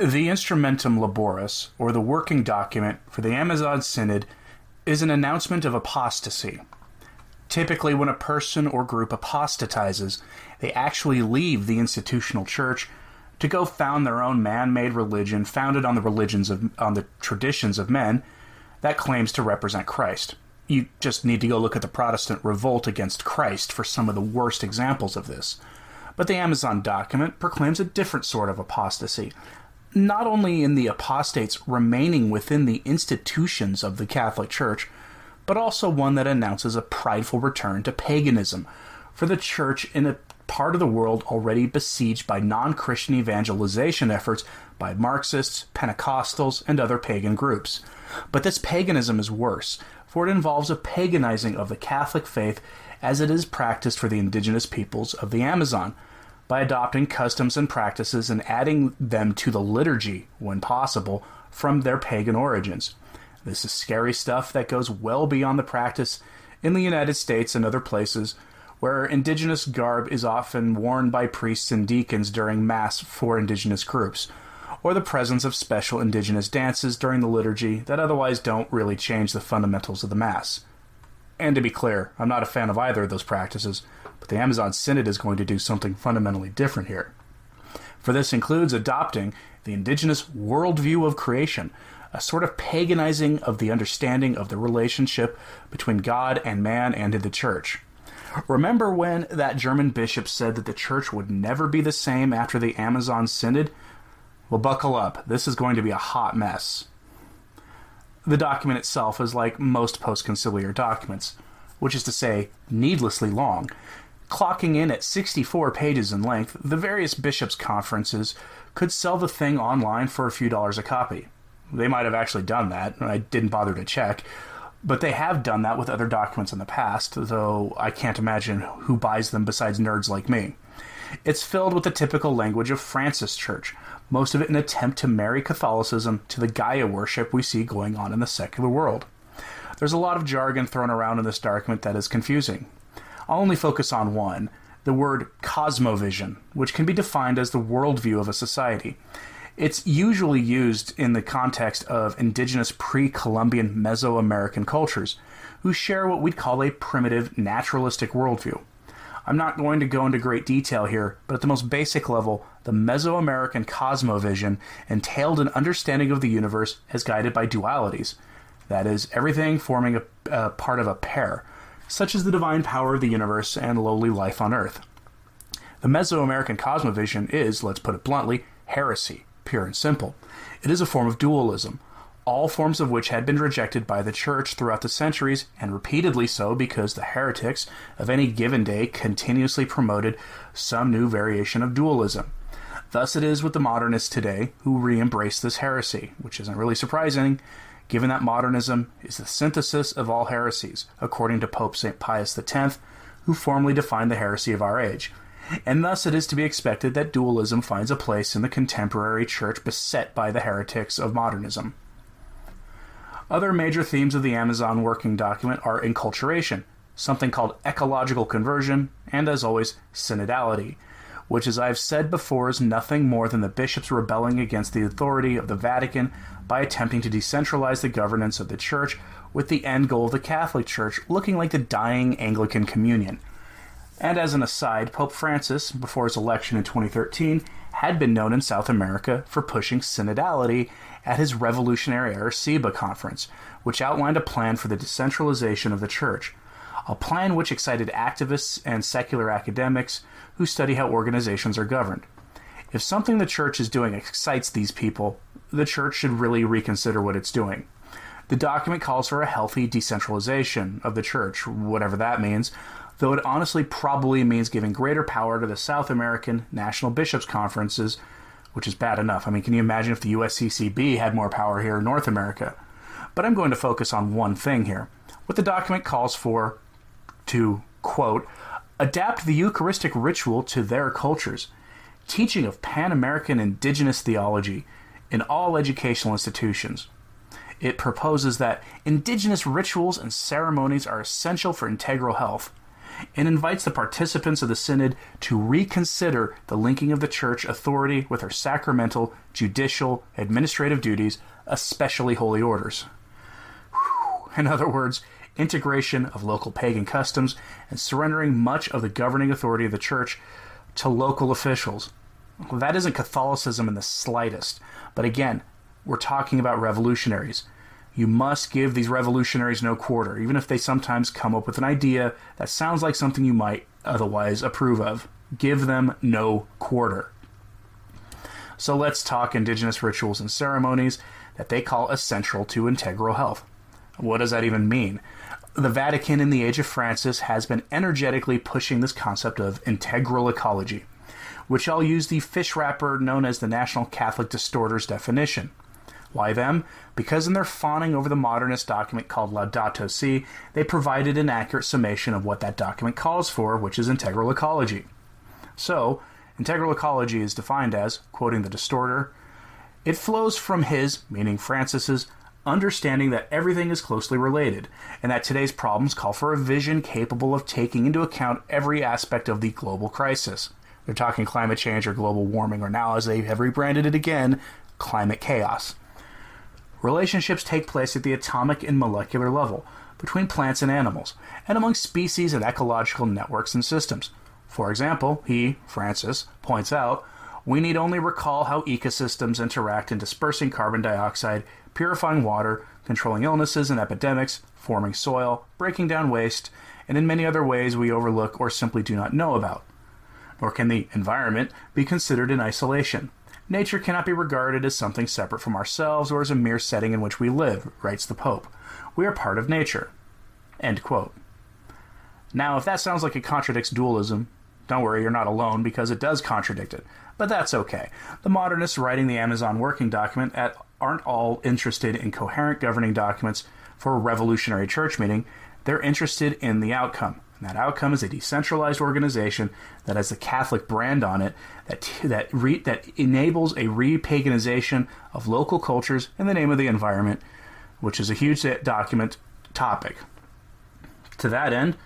The Instrumentum Laboris, or the working document for the Amazon Synod, is an announcement of apostasy. Typically, when a person or group apostatizes, they actually leave the institutional church to go found their own man-made religion founded on the religions of on the traditions of men that claims to represent Christ. You just need to go look at the Protestant revolt against Christ for some of the worst examples of this. But the Amazon document proclaims a different sort of apostasy, not only in the apostates remaining within the institutions of the Catholic Church, but also one that announces a prideful return to paganism for the church in a part of the world already besieged by non Christian evangelization efforts by Marxists, Pentecostals, and other pagan groups. But this paganism is worse, for it involves a paganizing of the Catholic faith as it is practiced for the indigenous peoples of the Amazon, by adopting customs and practices and adding them to the liturgy, when possible, from their pagan origins. This is scary stuff that goes well beyond the practice in the United States and other places where indigenous garb is often worn by priests and deacons during Mass for indigenous groups, or the presence of special indigenous dances during the liturgy that otherwise don't really change the fundamentals of the Mass. And to be clear, I'm not a fan of either of those practices, but the Amazon Synod is going to do something fundamentally different here. For this includes adopting the indigenous worldview of creation, a sort of paganizing of the understanding of the relationship between God and man and in the church. Remember when that German bishop said that the church would never be the same after the Amazon Synod? Well, buckle up. This is going to be a hot mess. The document itself is like most post conciliar documents, which is to say, needlessly long. Clocking in at 64 pages in length, the various bishops' conferences could sell the thing online for a few dollars a copy. They might have actually done that, I didn't bother to check, but they have done that with other documents in the past, though I can't imagine who buys them besides nerds like me. It's filled with the typical language of Francis Church, most of it an attempt to marry Catholicism to the Gaia worship we see going on in the secular world. There's a lot of jargon thrown around in this document that is confusing. I'll only focus on one the word cosmovision, which can be defined as the worldview of a society. It's usually used in the context of indigenous pre Columbian Mesoamerican cultures, who share what we'd call a primitive naturalistic worldview. I'm not going to go into great detail here, but at the most basic level, the Mesoamerican cosmovision entailed an understanding of the universe as guided by dualities. That is, everything forming a, a part of a pair, such as the divine power of the universe and lowly life on Earth. The Mesoamerican cosmovision is, let's put it bluntly, heresy pure and simple. It is a form of dualism, all forms of which had been rejected by the church throughout the centuries, and repeatedly so because the heretics of any given day continuously promoted some new variation of dualism. Thus it is with the modernists today who re embrace this heresy, which isn't really surprising, given that modernism is the synthesis of all heresies, according to Pope St. Pius X, who formally defined the heresy of our age and thus it is to be expected that dualism finds a place in the contemporary church beset by the heretics of modernism. Other major themes of the Amazon working document are enculturation, something called ecological conversion, and as always, synodality, which, as I've said before, is nothing more than the bishops rebelling against the authority of the Vatican by attempting to decentralize the governance of the Church with the end goal of the Catholic Church looking like the dying Anglican Communion and as an aside, Pope Francis, before his election in 2013, had been known in South America for pushing synodality at his Revolutionary Era conference, which outlined a plan for the decentralization of the church. A plan which excited activists and secular academics who study how organizations are governed. If something the church is doing excites these people, the church should really reconsider what it's doing. The document calls for a healthy decentralization of the church, whatever that means, though it honestly probably means giving greater power to the South American National Bishops' Conferences, which is bad enough. I mean, can you imagine if the USCCB had more power here in North America? But I'm going to focus on one thing here. What the document calls for to, quote, adapt the Eucharistic ritual to their cultures, teaching of Pan American indigenous theology in all educational institutions. It proposes that indigenous rituals and ceremonies are essential for integral health and invites the participants of the synod to reconsider the linking of the church authority with her sacramental, judicial, administrative duties, especially holy orders. In other words, integration of local pagan customs and surrendering much of the governing authority of the church to local officials. Well, that isn't Catholicism in the slightest, but again, we're talking about revolutionaries. You must give these revolutionaries no quarter, even if they sometimes come up with an idea that sounds like something you might otherwise approve of. Give them no quarter. So let's talk indigenous rituals and ceremonies that they call essential to integral health. What does that even mean? The Vatican in the age of Francis has been energetically pushing this concept of integral ecology, which I'll use the fish wrapper known as the National Catholic Distorters definition. Why them? Because in their fawning over the modernist document called Laudato Si, they provided an accurate summation of what that document calls for, which is integral ecology. So, integral ecology is defined as, quoting the distorter, it flows from his, meaning Francis's, understanding that everything is closely related, and that today's problems call for a vision capable of taking into account every aspect of the global crisis. They're talking climate change or global warming, or now, as they have rebranded it again, climate chaos. Relationships take place at the atomic and molecular level between plants and animals, and among species and ecological networks and systems. For example, he, Francis, points out we need only recall how ecosystems interact in dispersing carbon dioxide, purifying water, controlling illnesses and epidemics, forming soil, breaking down waste, and in many other ways we overlook or simply do not know about. Nor can the environment be considered in isolation. Nature cannot be regarded as something separate from ourselves or as a mere setting in which we live, writes the Pope. We are part of nature. Now, if that sounds like it contradicts dualism, don't worry, you're not alone because it does contradict it. But that's okay. The modernists writing the Amazon working document aren't all interested in coherent governing documents for a revolutionary church meeting, they're interested in the outcome. And that outcome is a decentralized organization that has the Catholic brand on it that that re, that enables a repaganization of local cultures in the name of the environment, which is a huge document topic. To that end,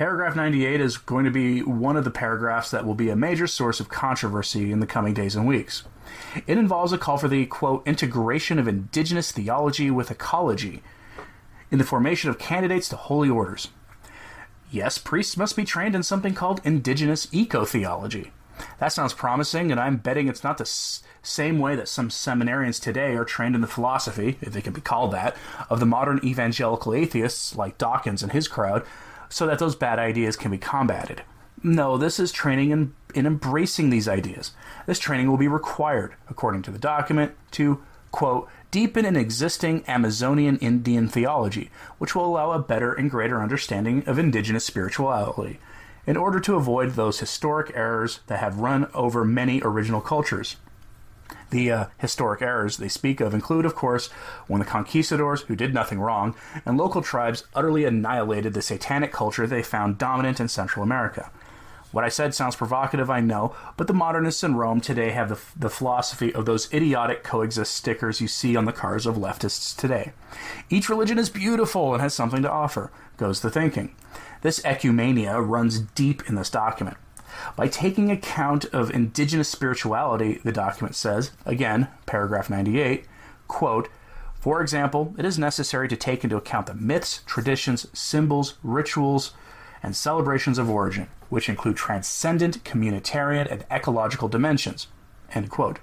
paragraph 98 is going to be one of the paragraphs that will be a major source of controversy in the coming days and weeks. It involves a call for the quote integration of indigenous theology with ecology in the formation of candidates to holy orders. Yes, priests must be trained in something called indigenous eco theology. That sounds promising, and I'm betting it's not the s- same way that some seminarians today are trained in the philosophy, if they can be called that, of the modern evangelical atheists like Dawkins and his crowd, so that those bad ideas can be combated. No, this is training in, in embracing these ideas. This training will be required, according to the document, to, quote, deepen an existing Amazonian Indian theology, which will allow a better and greater understanding of indigenous spirituality, in order to avoid those historic errors that have run over many original cultures. The uh, historic errors they speak of include, of course, when the conquistadors, who did nothing wrong, and local tribes utterly annihilated the satanic culture they found dominant in Central America. What I said sounds provocative, I know, but the modernists in Rome today have the, the philosophy of those idiotic coexist stickers you see on the cars of leftists today. Each religion is beautiful and has something to offer, goes the thinking. This ecumenia runs deep in this document. By taking account of indigenous spirituality, the document says, again, paragraph 98, quote, for example, it is necessary to take into account the myths, traditions, symbols, rituals, and celebrations of origin, which include transcendent, communitarian, and ecological dimensions. End quote.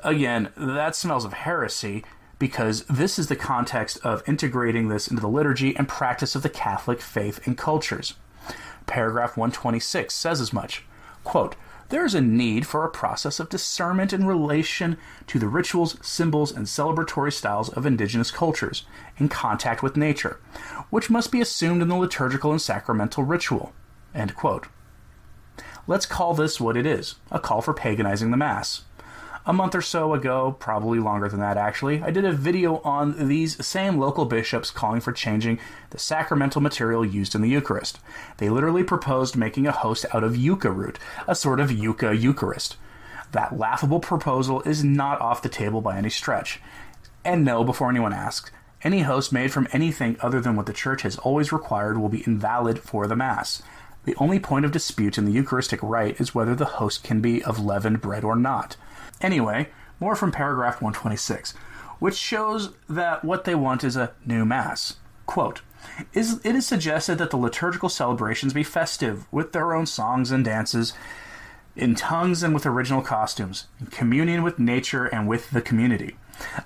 Again, that smells of heresy because this is the context of integrating this into the liturgy and practice of the Catholic faith and cultures. Paragraph 126 says as much. Quote, there is a need for a process of discernment in relation to the rituals, symbols, and celebratory styles of indigenous cultures in contact with nature, which must be assumed in the liturgical and sacramental ritual. Let's call this what it is a call for paganizing the Mass. A month or so ago, probably longer than that actually, I did a video on these same local bishops calling for changing the sacramental material used in the Eucharist. They literally proposed making a host out of yucca root, a sort of yucca Eucharist. That laughable proposal is not off the table by any stretch. And no, before anyone asks, Any host made from anything other than what the Church has always required will be invalid for the Mass. The only point of dispute in the Eucharistic rite is whether the host can be of leavened bread or not. Anyway, more from paragraph 126, which shows that what they want is a new Mass. Quote, it is suggested that the liturgical celebrations be festive, with their own songs and dances, in tongues and with original costumes, in communion with nature and with the community.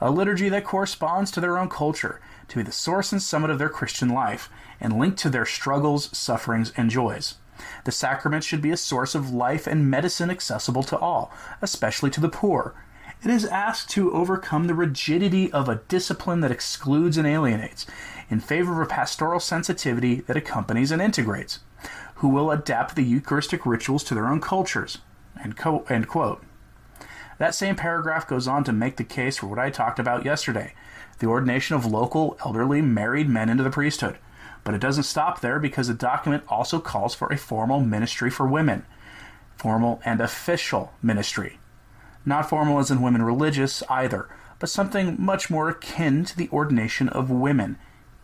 A liturgy that corresponds to their own culture, to be the source and summit of their Christian life, and linked to their struggles, sufferings, and joys. The sacrament should be a source of life and medicine accessible to all, especially to the poor. It is asked to overcome the rigidity of a discipline that excludes and alienates, in favor of a pastoral sensitivity that accompanies and integrates, who will adapt the Eucharistic rituals to their own cultures. End, co- end quote. That same paragraph goes on to make the case for what I talked about yesterday the ordination of local, elderly, married men into the priesthood. But it doesn't stop there because the document also calls for a formal ministry for women, formal and official ministry. Not formal as in women religious either, but something much more akin to the ordination of women.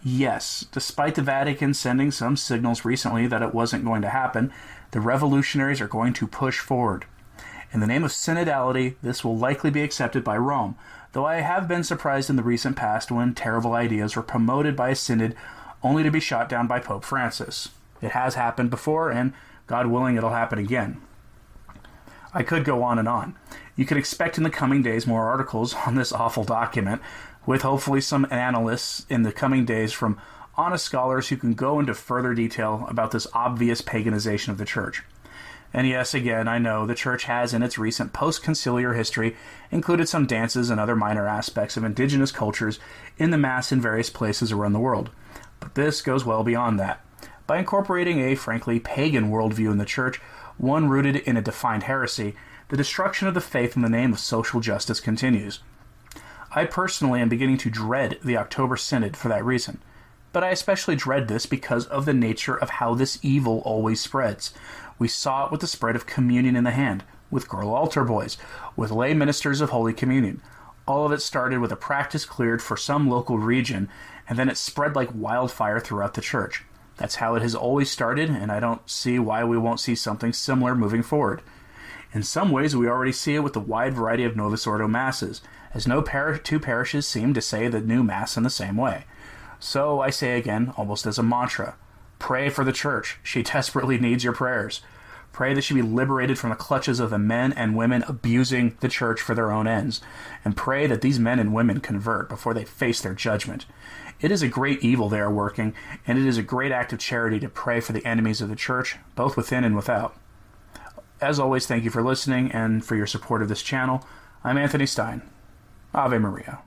Yes, despite the Vatican sending some signals recently that it wasn't going to happen, the revolutionaries are going to push forward. In the name of synodality, this will likely be accepted by Rome, though I have been surprised in the recent past when terrible ideas were promoted by a synod only to be shot down by Pope Francis. It has happened before, and God willing, it'll happen again. I could go on and on. You can expect in the coming days more articles on this awful document, with hopefully some analysts in the coming days from honest scholars who can go into further detail about this obvious paganization of the church. And yes, again, I know the church has in its recent post conciliar history included some dances and other minor aspects of indigenous cultures in the Mass in various places around the world. But this goes well beyond that. By incorporating a frankly pagan worldview in the church, one rooted in a defined heresy, the destruction of the faith in the name of social justice continues. I personally am beginning to dread the October Synod for that reason. But I especially dread this because of the nature of how this evil always spreads. We saw it with the spread of communion in the hand, with girl altar boys, with lay ministers of Holy Communion. All of it started with a practice cleared for some local region, and then it spread like wildfire throughout the church. That's how it has always started, and I don't see why we won't see something similar moving forward. In some ways, we already see it with the wide variety of Novus Ordo Masses, as no par- two parishes seem to say the new Mass in the same way. So I say again, almost as a mantra pray for the church. She desperately needs your prayers. Pray that she be liberated from the clutches of the men and women abusing the church for their own ends. And pray that these men and women convert before they face their judgment. It is a great evil they are working, and it is a great act of charity to pray for the enemies of the church, both within and without. As always, thank you for listening and for your support of this channel. I'm Anthony Stine. Ave Maria.